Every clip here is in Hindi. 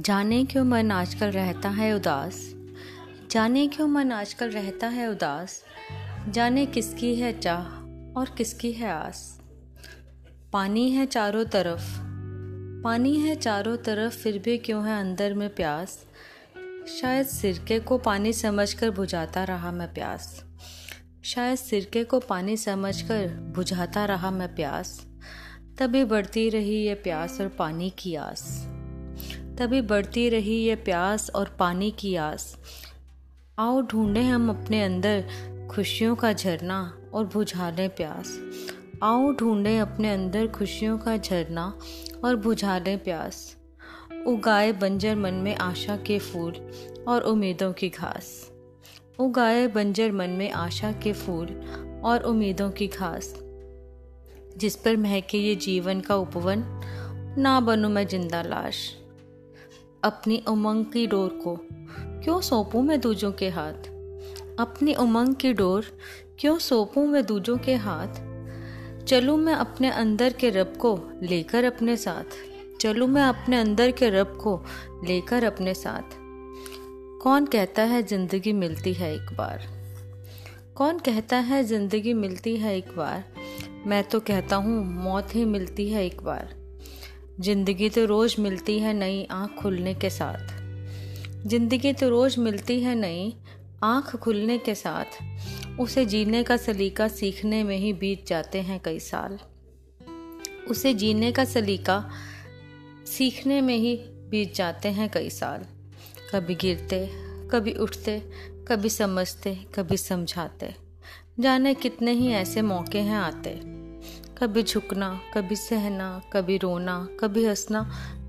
जाने क्यों मन आजकल रहता है उदास? जाने क्यों मन आजकल रहता है उदास? जाने किसकी है चाह और किसकी है आस? पानी है चारों तरफ़। पानी है चारों तरफ़, फिर भी क्यों है अंदर में प्यास? शायद सिरके को पानी समझकर बुझाता रहा मैं प्यास। शायद सिरके को पानी समझकर बुझाता रहा मैं प्यास। तभी बढ़ती रही ये प्यास और पानी की आस। तभी बढ़ती रही ये प्यास और पानी की आस। आओ ढूंढें हम अपने अंदर खुशियों का झरना और बुझा लें प्यास। आओ ढूंढें अपने अंदर खुशियों का झरना और बुझा लें प्यास। उगाए बंजर मन में आशा के फूल और उम्मीदों की घास। उगाए बंजर मन में आशा के फूल और उम्मीदों की घास। जिस पर महके ये जीवन का उपवन, ना बनूं मैं ज़िंदा लाश। अपनी उमंग की डोर को। क्यों सौंपूं मैं दूजों के हाथ? अपनी उमंग की डोर? क्यों सौंपूं मैं दूजों के हाथ? चलूँ मैं अपने अंदर के रब को लेकर अपने साथ। चलूँ मैं अपने अंदर के रब को लेकर अपने साथ। कौन कहता है ज़िंदगी मिलती है एक बार? कौन कहता है ज़िंदगी मिलती है एक बार? मैं तो कहता हूँ मौत ही मिलती है एक बार। ज़िंदगी तो रोज़ मिलती है नई आँख खुलने के साथ। ज़िंदगी तो रोज़ मिलती है नई आँख खुलने के साथ। उसे जीने का सलीका सीखने में ही बीत जाते हैं कई साल। उसे जीने का सलीका सीखने में ही बीत जाते हैं कई साल। कभी गिरते, कभी उठते, कभी समझते, कभी समझाते। जाने कितने ही ऐसे मौके हैं आते। कभी झुकना, कभी सहना, कभी रोना, कभी हंसना,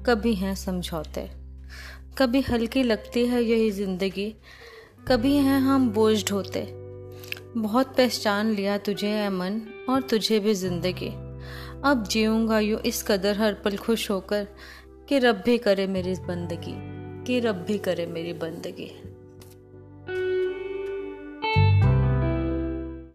कभी हैं समझौते। कभी हल्की लगती है यही ज़िंदगी, कभी हैं हम बोझ ढोते। बहुत पहचान लिया तुझे है मन और तुझे भी ज़िंदगी। अब जीऊँगा यूँ इस कदर हर पल खुश होकर कि रब भी करे मेरी बंदगी, कि रब भी करे मेरी बंदगी।